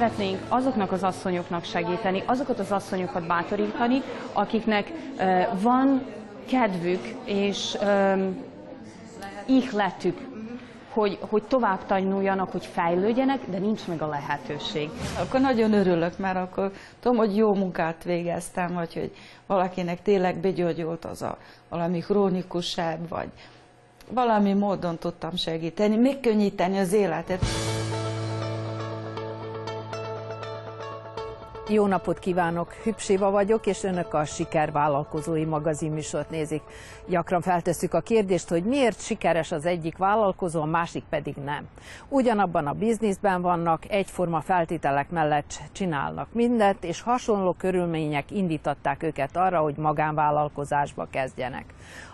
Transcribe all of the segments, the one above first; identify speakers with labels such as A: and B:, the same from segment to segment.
A: szeretnénk azoknak az asszonyoknak segíteni, azokat az asszonyokat bátorítani, akiknek van kedvük és ihletük hogy, hogy tovább tanuljanak, hogy fejlődjenek, de nincs meg a lehetőség.
B: Akkor nagyon örülök, mert akkor tudom, hogy jó munkát végeztem, vagy hogy valakinek tényleg begyógyult az a valami krónikusság, vagy valami módon tudtam segíteni, megkönnyíteni az életet.
C: Jó napot kívánok! Hübséva vagyok, és önök a Siker Vállalkozói magazin műsort nézik. Gyakran feltesszük a kérdést, hogy miért sikeres az egyik vállalkozó, a másik pedig nem. Ugyanabban a bizniszben vannak, egyforma feltételek mellett csinálnak mindent, és hasonló körülmények indítatták őket arra, hogy magánvállalkozásba kezdjenek.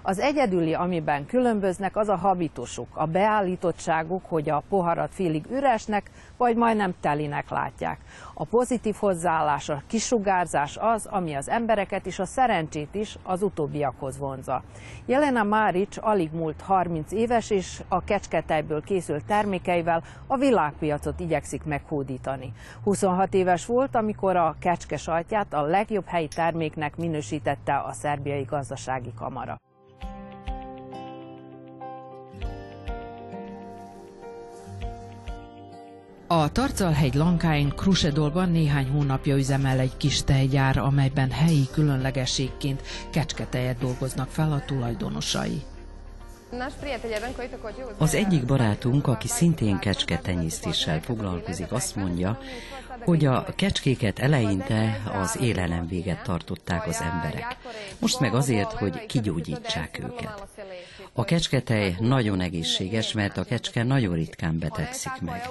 C: Az egyedüli, amiben különböznek, az a habitusuk, a beállítottságuk, hogy a poharat félig üresnek, vagy majdnem telinek látják. A pozitív hozzáállás, a kisugárzás az, ami az embereket és a szerencsét is az utóbbiakhoz vonza. Jelena Márics alig múlt 30 éves, és a kecsketejből készült termékeivel a világpiacot igyekszik meghódítani. 26 éves volt, amikor a kecske sajtját a legjobb helyi terméknek minősítette a szerbiai gazdasági kamara. A Tarcalhegy Lankáin Krusedolban néhány hónapja üzemel egy kis tejgyár, amelyben helyi különlegességként kecsketejet dolgoznak fel a tulajdonosai.
D: Az egyik barátunk, aki szintén kecsketenyésztéssel foglalkozik, azt mondja, hogy a kecskéket eleinte az élelem véget tartották az emberek. Most meg azért, hogy kigyógyítsák őket. A kecsketej nagyon egészséges, mert a kecske nagyon ritkán betegszik meg.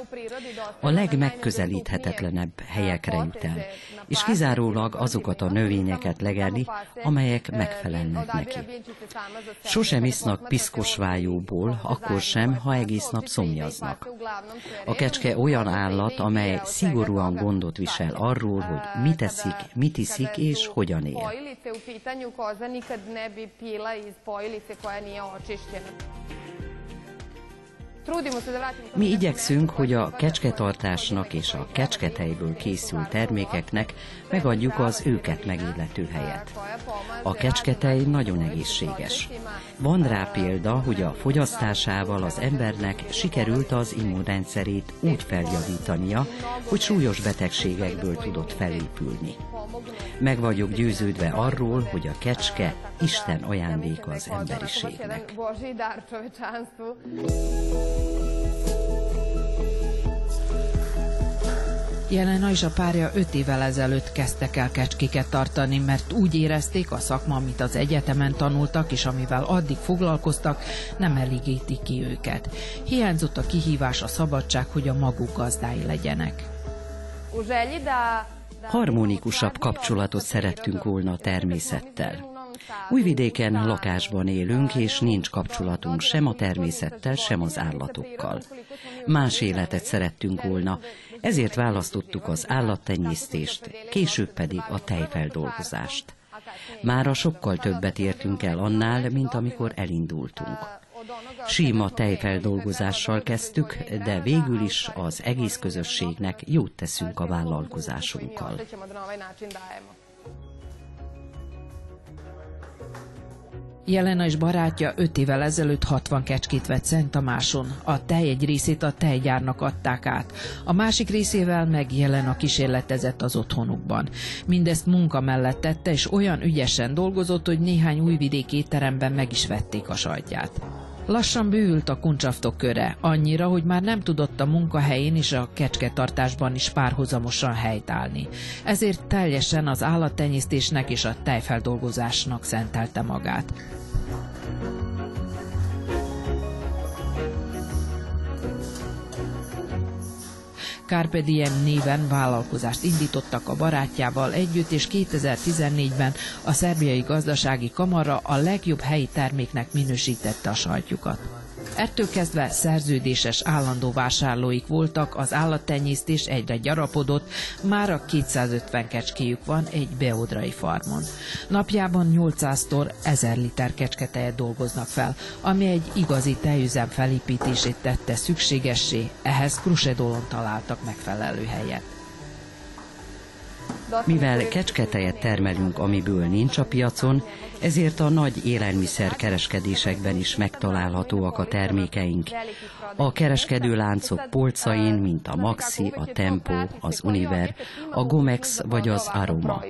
D: A legmegközelíthetetlenebb helyekre jut el, és kizárólag azokat a növényeket legelni, amelyek megfelelnek neki. Sosem isznak piszkos vájóból, akkor sem, ha egész nap szomjaznak. A kecske olyan állat, amely szigorúan gondot visel arról, hogy mit eszik, mit iszik és hogyan él. Mi igyekszünk, hogy a kecsketartásnak és a kecsketejből készült termékeknek megadjuk az őket megillető helyet. A kecsketej nagyon egészséges. Van rá példa, hogy a fogyasztásával az embernek sikerült az immunrendszerét úgy feljavítania, hogy súlyos betegségekből tudott felépülni. Meg vagyok győződve arról, hogy a kecske Isten ajándéka az emberiségnek.
C: Jelena és a párja öt évvel ezelőtt kezdtek el kecskéket tartani, mert úgy érezték a szakma, amit az egyetemen tanultak, és amivel addig foglalkoztak, nem elégíti ki őket. Hiányzott a kihívás, a szabadság, hogy a maguk gazdái legyenek.
D: Harmonikusabb kapcsolatot szerettünk volna a természettel. Újvidéken lakásban élünk, és nincs kapcsolatunk sem a természettel, sem az állatokkal. Más életet szerettünk volna, ezért választottuk az állattenyésztést, később pedig a tejfeldolgozást. Mára sokkal többet értünk el annál, mint amikor elindultunk. Sima tejfeldolgozással kezdtük, de végül is az egész közösségnek jót teszünk a vállalkozásunkkal.
C: Jelena és barátja 5 évvel ezelőtt 60 kecskét vett Szent Tamáson. A tej egy részét a tejgyárnak adták át. A másik részével meg Jelena kísérletezett az otthonukban. Mindezt munka mellett tette, és olyan ügyesen dolgozott, hogy néhány újvidéki étteremben meg is vették a sajtját. Lassan bővült a kuncsaftok köre, annyira, hogy már nem tudott a munkahelyén és a kecsketartásban is párhuzamosan helytállni. Ezért teljesen az állattenyésztésnek és a tejfeldolgozásnak szentelte magát. Carpe Diem néven vállalkozást indítottak a barátjával együtt, és 2014-ben a szerbiai gazdasági kamara a legjobb helyi terméknek minősítette a sajtjukat. Ettől kezdve szerződéses állandó vásárlóik voltak, az állattenyésztés egyre gyarapodott, már a 250 kecskéjük van egy beodrai farmon. Napjában 800-tól 1000 liter kecsketejet dolgoznak fel, ami egy igazi tejüzem felépítését tette szükségessé, ehhez Krusedolon találtak megfelelő helyet.
E: Mivel kecsketejet termelünk, amiből nincs a piacon, ezért a nagy élelmiszer kereskedésekben is megtalálhatóak a termékeink. A kereskedő láncok polcain, mint a Maxi, a Tempo, az Univer, a Gomex vagy az Aroma.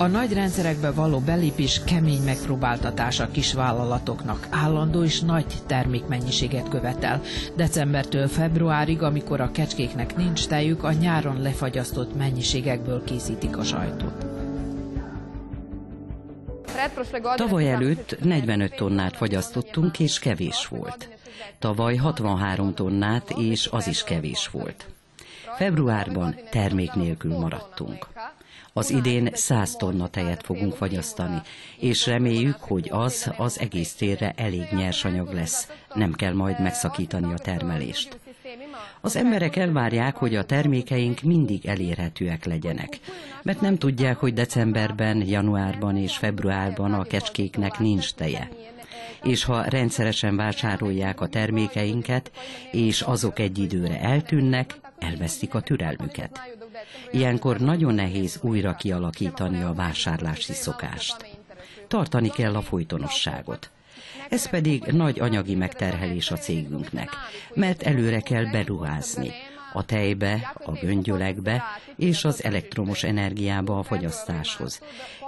C: A nagy rendszerekbe való belépés kemény megpróbáltatás a kisvállalatoknak. Állandó és nagy termékmennyiséget követel. Decembertől februárig, amikor a kecskéknek nincs tejük, a nyáron lefagyasztott mennyiségekből készítik a sajtot.
E: Tavaly előtt 45 tonnát fagyasztottunk, és kevés volt. Tavaly 63 tonnát, és az is kevés volt. Februárban termék nélkül maradtunk. Az idén 100 tonna tejet fogunk fagyasztani, és reméljük, hogy az az egész térre elég nyersanyag lesz, nem kell majd megszakítani a termelést. Az emberek elvárják, hogy a termékeink mindig elérhetőek legyenek, mert nem tudják, hogy decemberben, januárban és februárban a kecskéknek nincs teje és ha rendszeresen vásárolják a termékeinket, és azok egy időre eltűnnek, elvesztik a türelmüket. Ilyenkor nagyon nehéz újra kialakítani a vásárlási szokást. Tartani kell a folytonosságot. Ez pedig nagy anyagi megterhelés a cégünknek, mert előre kell beruházni a tejbe, a göngyölekbe és az elektromos energiába a fogyasztáshoz.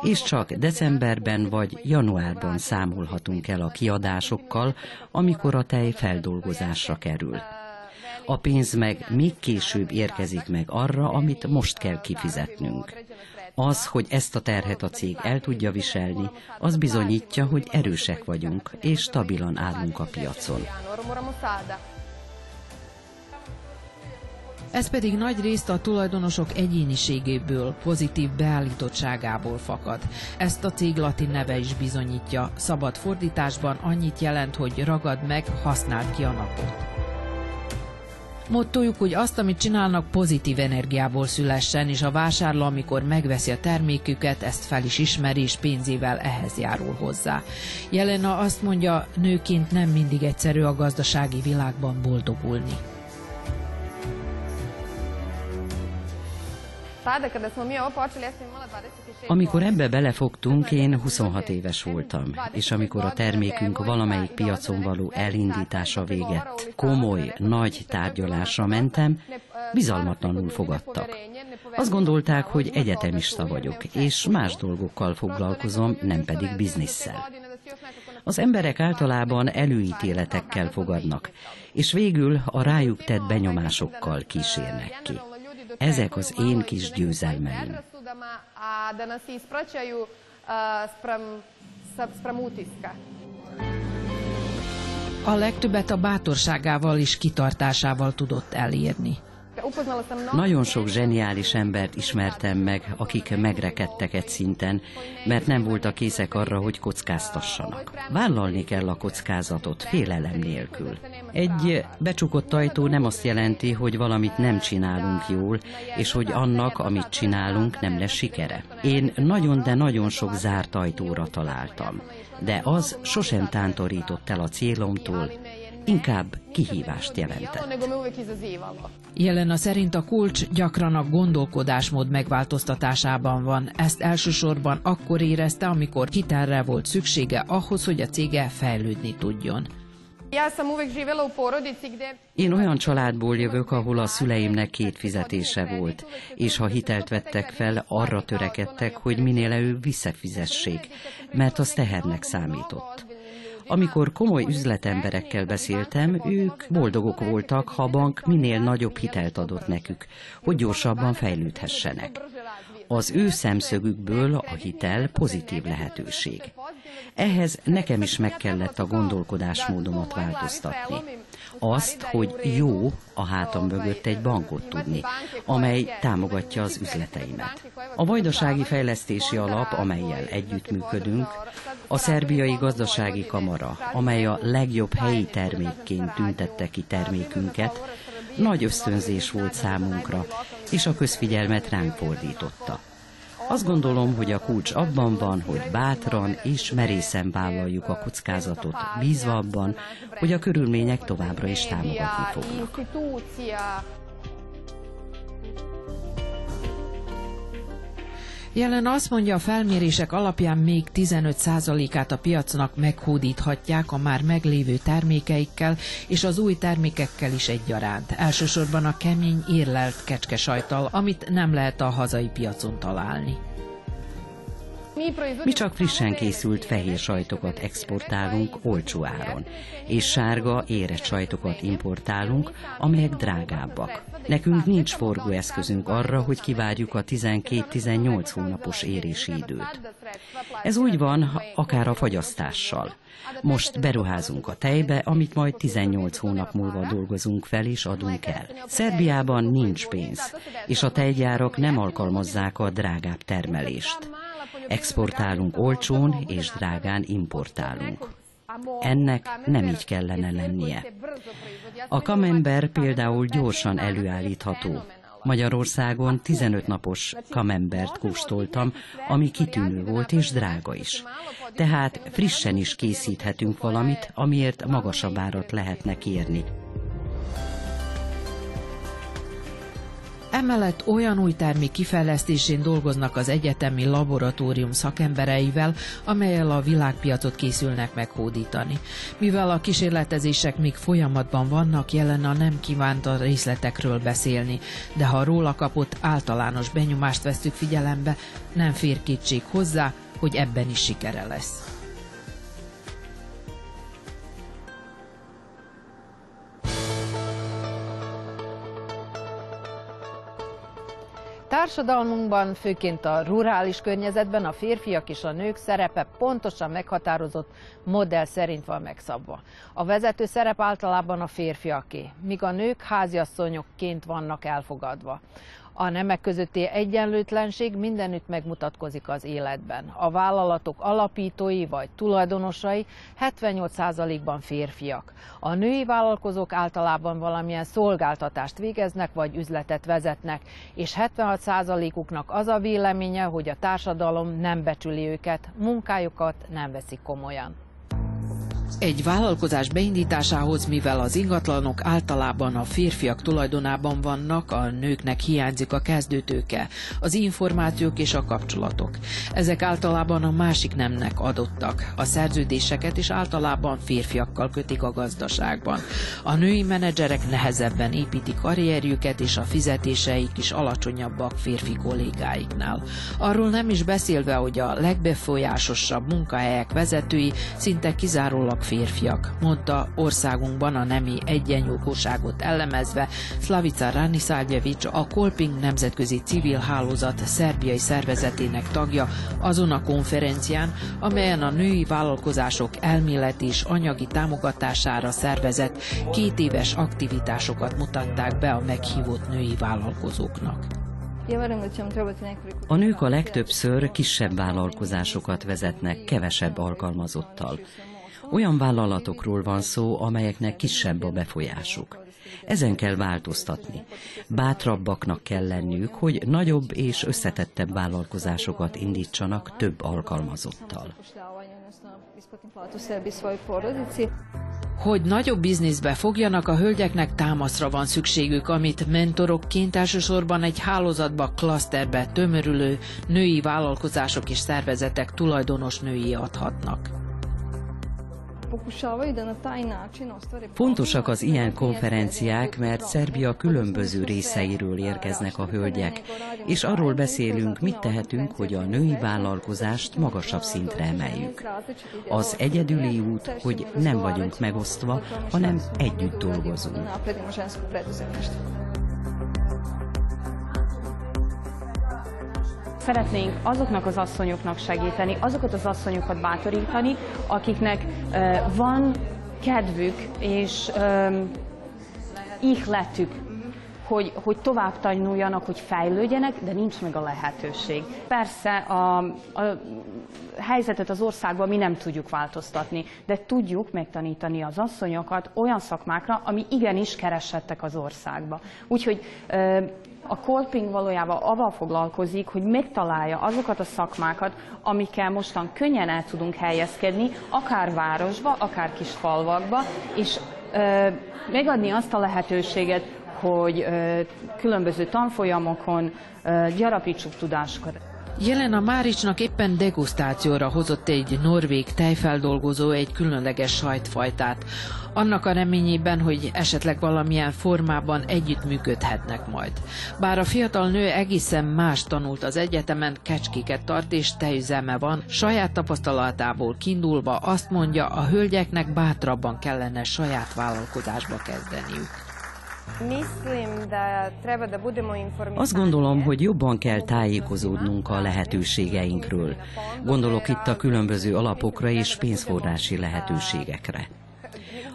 E: És csak decemberben vagy januárban számolhatunk el a kiadásokkal, amikor a tej feldolgozásra kerül. A pénz meg még később érkezik meg arra, amit most kell kifizetnünk. Az, hogy ezt a terhet a cég el tudja viselni, az bizonyítja, hogy erősek vagyunk, és stabilan állunk a piacon.
C: Ez pedig nagy részt a tulajdonosok egyéniségéből, pozitív beállítottságából fakad. Ezt a cég latin neve is bizonyítja. Szabad fordításban annyit jelent, hogy ragad meg, használd ki a napot. Mottójuk, hogy azt, amit csinálnak, pozitív energiából szülessen, és a vásárló, amikor megveszi a terméküket, ezt fel is ismeri, és pénzével ehhez járul hozzá. Jelena azt mondja, nőként nem mindig egyszerű a gazdasági világban boldogulni.
E: Amikor ebbe belefogtunk, én 26 éves voltam, és amikor a termékünk valamelyik piacon való elindítása véget, komoly, nagy tárgyalásra mentem, bizalmatlanul fogadtak. Azt gondolták, hogy egyetemista vagyok, és más dolgokkal foglalkozom, nem pedig bizniszsel. Az emberek általában előítéletekkel fogadnak, és végül a rájuk tett benyomásokkal kísérnek ki. Ezek az én kis győzelmeim.
C: A legtöbbet a bátorságával és kitartásával tudott elérni.
E: Nagyon sok zseniális embert ismertem meg, akik megrekedtek egy szinten, mert nem voltak készek arra, hogy kockáztassanak. Vállalni kell a kockázatot, félelem nélkül. Egy becsukott ajtó nem azt jelenti, hogy valamit nem csinálunk jól, és hogy annak, amit csinálunk, nem lesz sikere. Én nagyon, de nagyon sok zárt ajtóra találtam. De az sosem tántorított el a célomtól, inkább kihívást jelentett.
C: Jelena szerint a kulcs gyakran a gondolkodásmód megváltoztatásában van. Ezt elsősorban akkor érezte, amikor hitelre volt szüksége ahhoz, hogy a cége fejlődni tudjon.
E: Én olyan családból jövök, ahol a szüleimnek két fizetése volt, és ha hitelt vettek fel, arra törekedtek, hogy minél előbb visszafizessék, mert az tehernek számított. Amikor komoly üzletemberekkel beszéltem, ők boldogok voltak, ha a bank minél nagyobb hitelt adott nekük, hogy gyorsabban fejlődhessenek. Az ő szemszögükből a hitel pozitív lehetőség. Ehhez nekem is meg kellett a gondolkodásmódomat változtatni. Azt, hogy jó a hátam mögött egy bankot tudni, amely támogatja az üzleteimet. A Vajdasági Fejlesztési Alap, amelyel együttműködünk, a Szerbiai Gazdasági Kamara, amely a legjobb helyi termékként tüntette ki termékünket, nagy ösztönzés volt számunkra, és a közfigyelmet ránk fordította. Azt gondolom, hogy a kulcs abban van, hogy bátran és merészen vállaljuk a kockázatot, bízva abban, hogy a körülmények továbbra is támogatni fognak.
C: Jelen azt mondja, a felmérések alapján még 15%-át a piacnak meghódíthatják a már meglévő termékeikkel és az új termékekkel is egyaránt. Elsősorban a kemény érlelt kecskesajtal, amit nem lehet a hazai piacon találni.
E: Mi csak frissen készült fehér sajtokat exportálunk olcsó áron, és sárga, érett sajtokat importálunk, amelyek drágábbak. Nekünk nincs forgóeszközünk arra, hogy kivárjuk a 12-18 hónapos érési időt. Ez úgy van, akár a fagyasztással. Most beruházunk a tejbe, amit majd 18 hónap múlva dolgozunk fel és adunk el. Szerbiában nincs pénz, és a tejgyárak nem alkalmazzák a drágább termelést. Exportálunk olcsón és drágán importálunk. Ennek nem így kellene lennie. A kamember például gyorsan előállítható. Magyarországon 15 napos kamembert kóstoltam, ami kitűnő volt és drága is. Tehát frissen is készíthetünk valamit, amiért magasabb árat lehetne kérni.
C: Emellett olyan új termék kifejlesztésén dolgoznak az egyetemi laboratórium szakembereivel, amelyel a világpiacot készülnek meghódítani. Mivel a kísérletezések még folyamatban vannak, jelen a nem kívánt a részletekről beszélni, de ha róla kapott általános benyomást vesztük figyelembe, nem fér kétség hozzá, hogy ebben is sikere lesz.
F: Társadalmunkban, főként a rurális környezetben a férfiak és a nők szerepe pontosan meghatározott modell szerint van megszabva. A vezető szerep általában a férfiaké, míg a nők háziasszonyokként vannak elfogadva. A nemek közötti egyenlőtlenség mindenütt megmutatkozik az életben. A vállalatok alapítói vagy tulajdonosai 78%-ban férfiak. A női vállalkozók általában valamilyen szolgáltatást végeznek vagy üzletet vezetnek, és 76%-uknak az a véleménye, hogy a társadalom nem becsüli őket, munkájukat nem veszik komolyan.
C: Egy vállalkozás beindításához, mivel az ingatlanok általában a férfiak tulajdonában vannak, a nőknek hiányzik a kezdőtőke, az információk és a kapcsolatok. Ezek általában a másik nemnek adottak. A szerződéseket is általában férfiakkal kötik a gazdaságban. A női menedzserek nehezebben építik karrierjüket, és a fizetéseik is alacsonyabbak férfi kollégáiknál. Arról nem is beszélve, hogy a legbefolyásosabb munkahelyek vezetői szinte kizárólag férfiak, mondta országunkban a nemi egyenjogúságot ellemezve Slavica Raniszáljevics, a Kolping Nemzetközi Civil Hálózat szerbiai szervezetének tagja azon a konferencián, amelyen a női vállalkozások elméleti és anyagi támogatására szervezett két éves aktivitásokat mutatták be a meghívott női vállalkozóknak.
E: A nők a legtöbbször kisebb vállalkozásokat vezetnek kevesebb alkalmazottal. Olyan vállalatokról van szó, amelyeknek kisebb a befolyásuk. Ezen kell változtatni. Bátrabbaknak kell lenniük, hogy nagyobb és összetettebb vállalkozásokat indítsanak több alkalmazottal.
C: Hogy nagyobb bizniszbe fogjanak, a hölgyeknek támaszra van szükségük, amit mentorokként elsősorban egy hálózatba, klaszterbe tömörülő női vállalkozások és szervezetek tulajdonos női adhatnak.
E: Fontosak az ilyen konferenciák, mert Szerbia különböző részeiről érkeznek a hölgyek, és arról beszélünk, mit tehetünk, hogy a női vállalkozást magasabb szintre emeljük. Az egyedüli út, hogy nem vagyunk megosztva, hanem együtt dolgozunk.
A: Szeretnénk azoknak az asszonyoknak segíteni, azokat az asszonyokat bátorítani, akiknek van kedvük és ihletük hogy, hogy tovább tanuljanak, hogy fejlődjenek, de nincs meg a lehetőség. Persze a, a helyzetet az országban mi nem tudjuk változtatni, de tudjuk megtanítani az asszonyokat olyan szakmákra, ami igenis keresettek az országba. Úgyhogy a Kolping valójában avval foglalkozik, hogy megtalálja azokat a szakmákat, amikkel mostan könnyen el tudunk helyezkedni, akár városba, akár kis falvakba, és megadni azt a lehetőséget, hogy különböző tanfolyamokon gyarapítsuk tudásukat.
C: Jelena Máricsnak éppen degustációra hozott egy norvég tejfeldolgozó egy különleges sajtfajtát, annak a reményében, hogy esetleg valamilyen formában együttműködhetnek majd. Bár a fiatal nő egészen más tanult az egyetemen, kecskéket tart és tejüzeme van, saját tapasztalatából kiindulva azt mondja, a hölgyeknek bátrabban kellene saját vállalkozásba kezdeniük.
E: Azt gondolom, hogy jobban kell tájékozódnunk a lehetőségeinkről. Gondolok itt a különböző alapokra és pénzforrási lehetőségekre.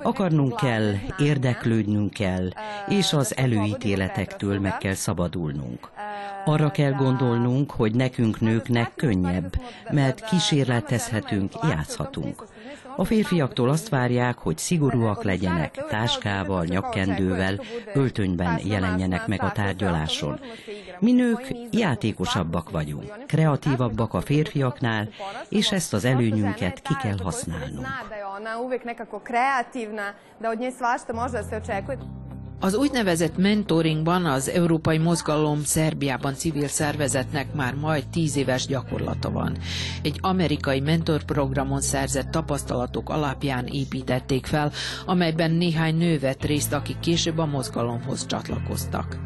E: Akarnunk kell, érdeklődnünk kell, és az előítéletektől meg kell szabadulnunk. Arra kell gondolnunk, hogy nekünk nőknek könnyebb, mert kísérletezhetünk, játszhatunk. A férfiaktól azt várják, hogy szigorúak legyenek, táskával, nyakkendővel, öltönyben jelenjenek meg a tárgyaláson. Mi nők játékosabbak vagyunk, kreatívabbak a férfiaknál, és ezt az előnyünket ki kell használnunk.
C: Az úgynevezett mentoringban az Európai Mozgalom Szerbiában civil szervezetnek már majd tíz éves gyakorlata van. Egy amerikai mentorprogramon szerzett tapasztalatok alapján építették fel, amelyben néhány nő vett részt, akik később a mozgalomhoz csatlakoztak.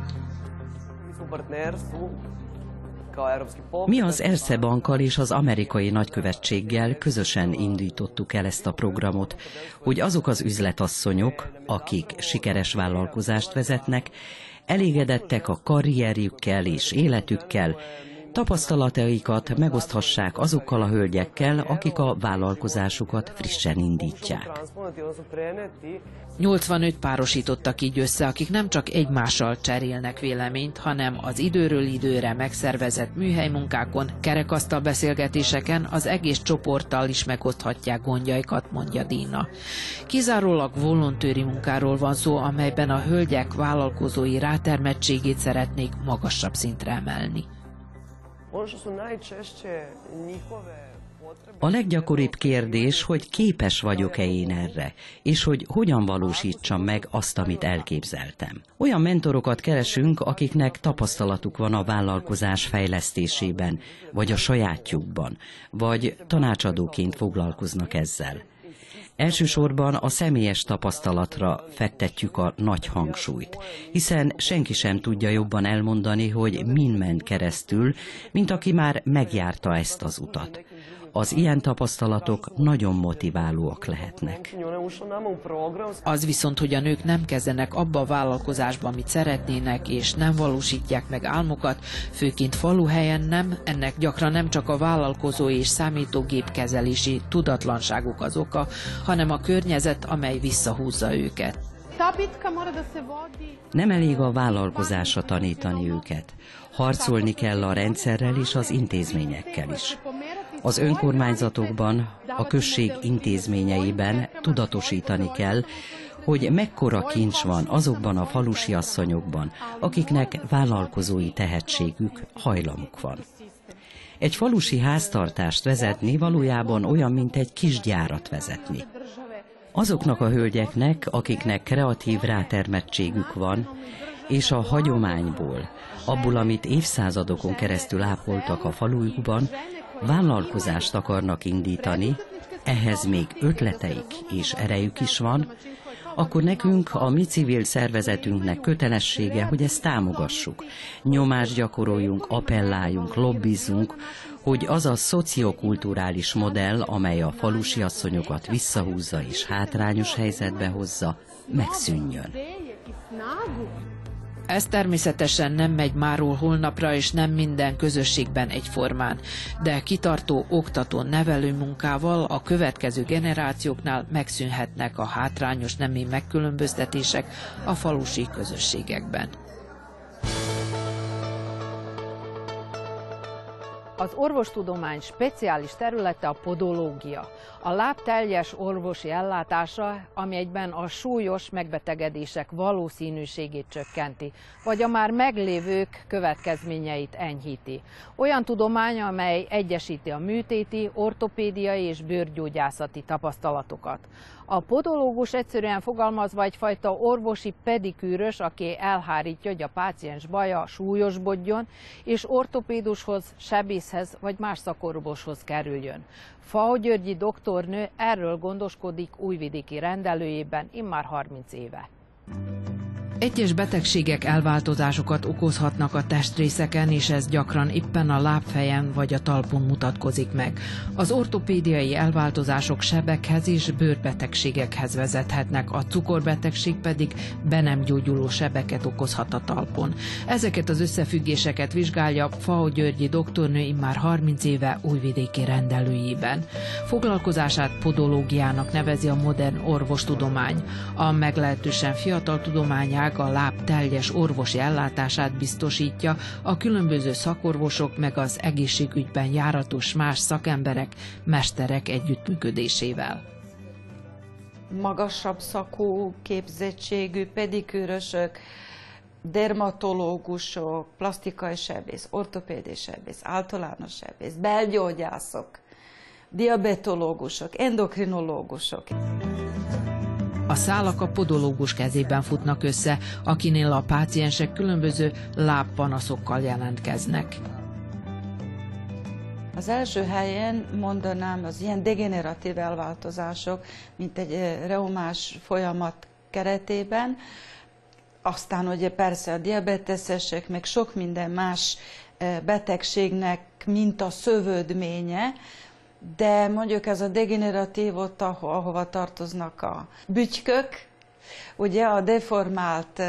E: Mi az Erste Bankkal és az amerikai nagykövetséggel közösen indítottuk el ezt a programot, hogy azok az üzletasszonyok, akik sikeres vállalkozást vezetnek, elégedettek a karrierjükkel és életükkel, tapasztalataikat megoszthassák azokkal a hölgyekkel, akik a vállalkozásukat frissen indítják.
C: 85 párosítottak így össze, akik nem csak egymással cserélnek véleményt, hanem az időről időre megszervezett műhelymunkákon, kerekasztal beszélgetéseken az egész csoporttal is megoszthatják gondjaikat, mondja Dína. Kizárólag volontőri munkáról van szó, amelyben a hölgyek vállalkozói rátermettségét szeretnék magasabb szintre emelni.
E: A leggyakoribb kérdés, hogy képes vagyok-e én erre, és hogy hogyan valósítsam meg azt, amit elképzeltem. Olyan mentorokat keresünk, akiknek tapasztalatuk van a vállalkozás fejlesztésében, vagy a sajátjukban, vagy tanácsadóként foglalkoznak ezzel. Elsősorban a személyes tapasztalatra fektetjük a nagy hangsúlyt, hiszen senki sem tudja jobban elmondani, hogy min ment keresztül, mint aki már megjárta ezt az utat. Az ilyen tapasztalatok nagyon motiválóak lehetnek.
C: Az viszont, hogy a nők nem kezdenek abba a vállalkozásba, amit szeretnének, és nem valósítják meg álmokat, főként faluhelyen nem, ennek gyakran nem csak a vállalkozó és számítógép kezelési tudatlanságuk az oka, hanem a környezet, amely visszahúzza őket.
E: Nem elég a vállalkozásra tanítani őket. Harcolni kell a rendszerrel és az intézményekkel is. Az önkormányzatokban, a község intézményeiben tudatosítani kell, hogy mekkora kincs van azokban a falusi asszonyokban, akiknek vállalkozói tehetségük, hajlamuk van. Egy falusi háztartást vezetni valójában olyan, mint egy kis gyárat vezetni. Azoknak a hölgyeknek, akiknek kreatív rátermettségük van, és a hagyományból, abból, amit évszázadokon keresztül ápoltak a falujukban, vállalkozást akarnak indítani, ehhez még ötleteik és erejük is van, akkor nekünk, a mi civil szervezetünknek kötelessége, hogy ezt támogassuk. Nyomást gyakoroljunk, appelláljunk, lobbizzunk, hogy az a szociokulturális modell, amely a falusi asszonyokat visszahúzza és hátrányos helyzetbe hozza, megszűnjön.
C: Ez természetesen nem megy máról holnapra, és nem minden közösségben egyformán, de kitartó oktató nevelő munkával a következő generációknál megszűnhetnek a hátrányos nemi megkülönböztetések a falusi közösségekben.
F: Az orvostudomány speciális területe a podológia. A láb teljes orvosi ellátása, ami egyben a súlyos megbetegedések valószínűségét csökkenti, vagy a már meglévők következményeit enyhíti. Olyan tudomány, amely egyesíti a műtéti, ortopédiai és bőrgyógyászati tapasztalatokat. A podológus egyszerűen fogalmazva egyfajta orvosi pedikűrös, aki elhárítja, hogy a páciens baja súlyosbodjon, és ortopédushoz, sebészhez vagy más szakorvoshoz kerüljön. Fao Györgyi doktornő erről gondoskodik újvidéki rendelőjében immár 30 éve.
C: Egyes betegségek elváltozásokat okozhatnak a testrészeken, és ez gyakran éppen a lábfejen vagy a talpon mutatkozik meg. Az ortopédiai elváltozások sebekhez és bőrbetegségekhez vezethetnek, a cukorbetegség pedig be nem gyógyuló sebeket okozhat a talpon. Ezeket az összefüggéseket vizsgálja Fao Györgyi doktornő immár 30 éve újvidéki rendelőjében. Foglalkozását podológiának nevezi a modern orvostudomány. A meglehetősen fiatal tudományág a láb teljes orvosi ellátását biztosítja a különböző szakorvosok meg az egészségügyben járatos más szakemberek, mesterek együttműködésével.
B: Magasabb szakú képzettségű pedikűrösök, dermatológusok, plastikai sebész, ortopédi sebész, általános sebész, belgyógyászok, diabetológusok, endokrinológusok.
C: A szálak a podológus kezében futnak össze, akinél a páciensek különböző lábpanaszokkal jelentkeznek.
B: Az első helyen mondanám az ilyen degeneratív elváltozások, mint egy reumás folyamat keretében, aztán ugye persze a diabeteszesek, meg sok minden más betegségnek, mint a szövődménye, de mondjuk ez a degeneratív ott, ahova tartoznak a bütykök, ugye a deformált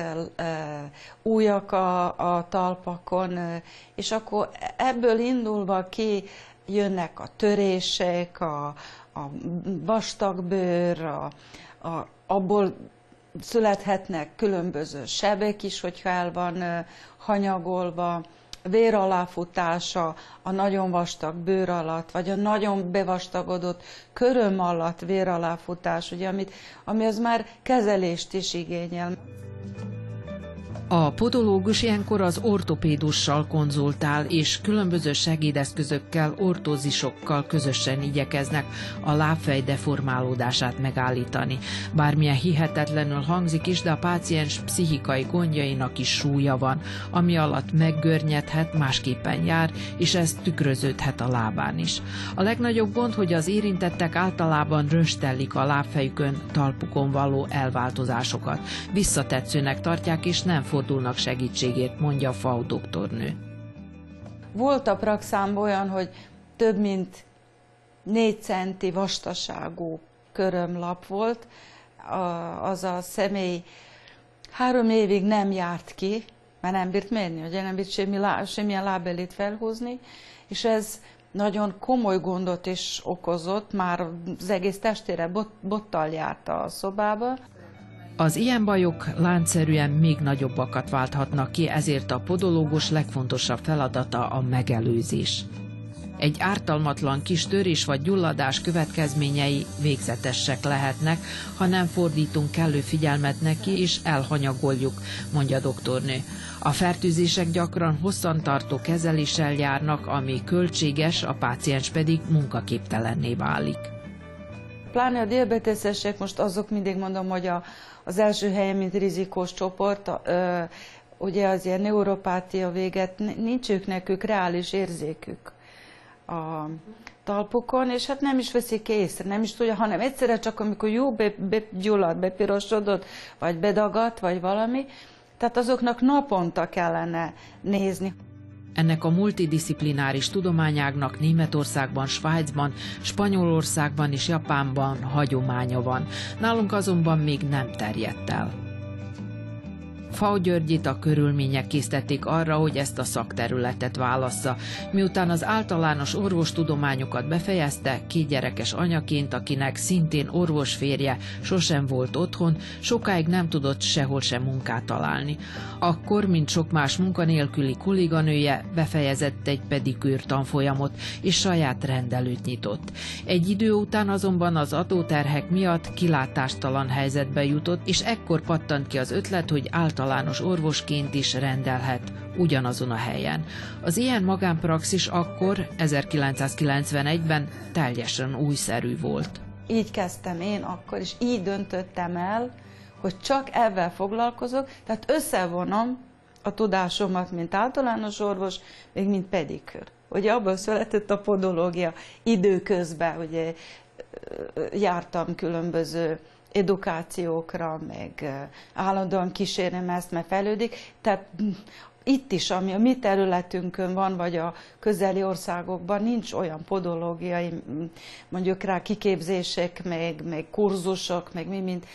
B: újak a, a talpakon, és akkor ebből indulva ki jönnek a törések, a, a vastagbőr, a, a, abból születhetnek különböző sebek is, hogyha el van hanyagolva, vér aláfutása a nagyon vastag bőr alatt, vagy a nagyon bevastagodott köröm alatt vér aláfutás, ugye, amit, ami az már kezelést is igényel.
C: A podológus ilyenkor az ortopédussal konzultál, és különböző segédeszközökkel, ortózisokkal közösen igyekeznek a lábfej deformálódását megállítani. Bármilyen hihetetlenül hangzik is, de a páciens pszichikai gondjainak is súlya van, ami alatt meggörnyedhet, másképpen jár, és ez tükröződhet a lábán is. A legnagyobb gond, hogy az érintettek általában röstellik a lábfejükön, talpukon való elváltozásokat. Visszatetszőnek tartják, és nem fordulnak fordulnak segítségért, mondja a FAU doktornő.
B: Volt a praxámban olyan, hogy több mint négy centi vastaságú körömlap volt, az a személy három évig nem járt ki, mert nem bírt menni, ugye nem bírt semmi, semmilyen lábelét felhúzni, és ez nagyon komoly gondot is okozott, már az egész testére bot, bottal járta a szobába.
C: Az ilyen bajok láncszerűen még nagyobbakat válthatnak ki, ezért a podológus legfontosabb feladata a megelőzés. Egy ártalmatlan kis törés vagy gyulladás következményei végzetesek lehetnek, ha nem fordítunk kellő figyelmet neki és elhanyagoljuk, mondja a doktornő. A fertőzések gyakran hosszantartó kezeléssel járnak, ami költséges, a páciens pedig munkaképtelenné válik.
B: Pláne a diabeteszesek, most azok mindig mondom, hogy a, az első helyen, mint rizikós csoport, ö, ugye az ilyen neuropátia véget, nincs ők nekük reális érzékük a talpukon, és hát nem is veszik észre, nem is tudja, hanem egyszerre csak amikor jó be, begyullad, bepirosodott, vagy bedagadt, vagy valami, tehát azoknak naponta kellene nézni.
C: Ennek a multidisziplináris tudományágnak Németországban, Svájcban, Spanyolországban és Japánban hagyománya van. Nálunk azonban még nem terjedt el. Fau Györgyit a körülmények készítették arra, hogy ezt a szakterületet válassza. Miután az általános orvostudományokat befejezte, két gyerekes anyaként, akinek szintén orvos férje sosem volt otthon, sokáig nem tudott sehol sem munkát találni. Akkor, mint sok más munkanélküli kolléganője, befejezett egy pedikűr tanfolyamot, és saját rendelőt nyitott. Egy idő után azonban az adóterhek miatt kilátástalan helyzetbe jutott, és ekkor pattant ki az ötlet, hogy általános általános orvosként is rendelhet ugyanazon a helyen. Az ilyen magánpraxis akkor, 1991-ben teljesen újszerű volt.
B: így kezdtem én akkor, és így döntöttem el, hogy csak ebben foglalkozok, tehát összevonom a tudásomat, mint általános orvos, még mint pedikőr. Ugye abból született a podológia időközben, ugye jártam különböző edukációkra, meg állandóan kísérem ezt, mert fejlődik. Tehát itt is, ami a mi területünkön van, vagy a közeli országokban, nincs olyan podológiai, mondjuk rá kiképzések, meg, meg kurzusok, meg mi, mint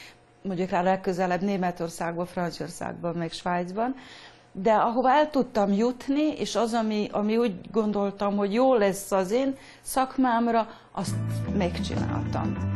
B: mondjuk rá legközelebb Németországban, Franciaországban, meg Svájcban. De ahova el tudtam jutni, és az, ami, ami úgy gondoltam, hogy jó lesz az én szakmámra, azt megcsináltam.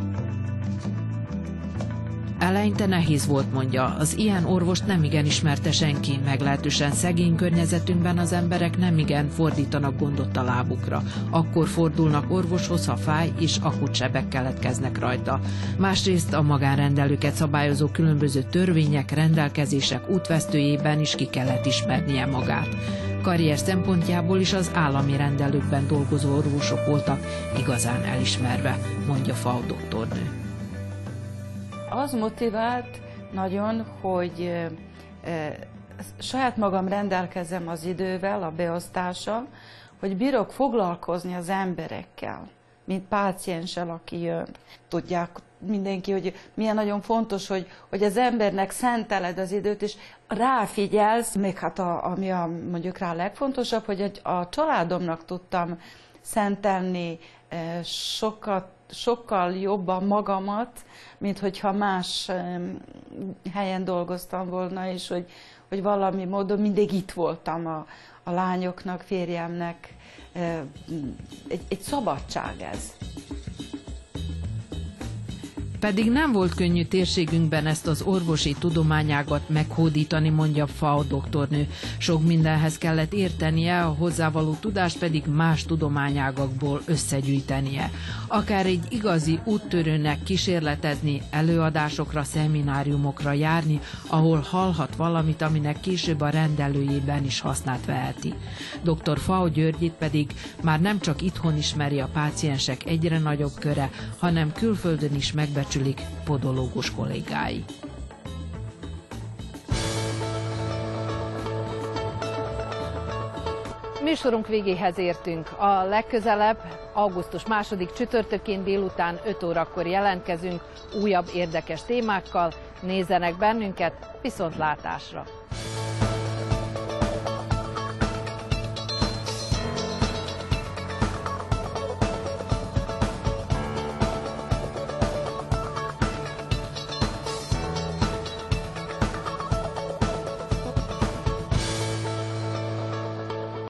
C: Eleinte nehéz volt, mondja, az ilyen orvost nem igen ismerte senki, meglehetősen szegény környezetünkben az emberek nem igen fordítanak gondot a lábukra. Akkor fordulnak orvoshoz, ha fáj, és akut sebek keletkeznek rajta. Másrészt a magánrendelőket szabályozó különböző törvények, rendelkezések útvesztőjében is ki kellett ismernie magát. Karrier szempontjából is az állami rendelőkben dolgozó orvosok voltak igazán elismerve, mondja Fau doktornő
B: az motivált nagyon, hogy saját magam rendelkezem az idővel, a beosztással, hogy bírok foglalkozni az emberekkel, mint pácienssel, aki jön. Tudják mindenki, hogy milyen nagyon fontos, hogy, hogy az embernek szenteled az időt, és ráfigyelsz, még hát a, ami a, mondjuk rá a legfontosabb, hogy a családomnak tudtam szentelni sokat sokkal jobban magamat, mint hogyha más helyen dolgoztam volna, és hogy, hogy valami módon mindig itt voltam a, a lányoknak, férjemnek. Egy, egy szabadság ez.
C: Pedig nem volt könnyű térségünkben ezt az orvosi tudományágat meghódítani, mondja Fao doktornő. Sok mindenhez kellett értenie, a hozzávaló tudást pedig más tudományágakból összegyűjtenie. Akár egy igazi úttörőnek kísérletezni, előadásokra, szemináriumokra járni, ahol hallhat valamit, aminek később a rendelőjében is hasznát veheti. Dr. Fao Györgyit pedig már nem csak itthon ismeri a páciensek egyre nagyobb köre, hanem külföldön is megbecsülik becsülik podológus kollégái.
F: Műsorunk végéhez értünk. A legközelebb, augusztus második csütörtökén délután 5 órakor jelentkezünk újabb érdekes témákkal. Nézzenek bennünket, viszontlátásra!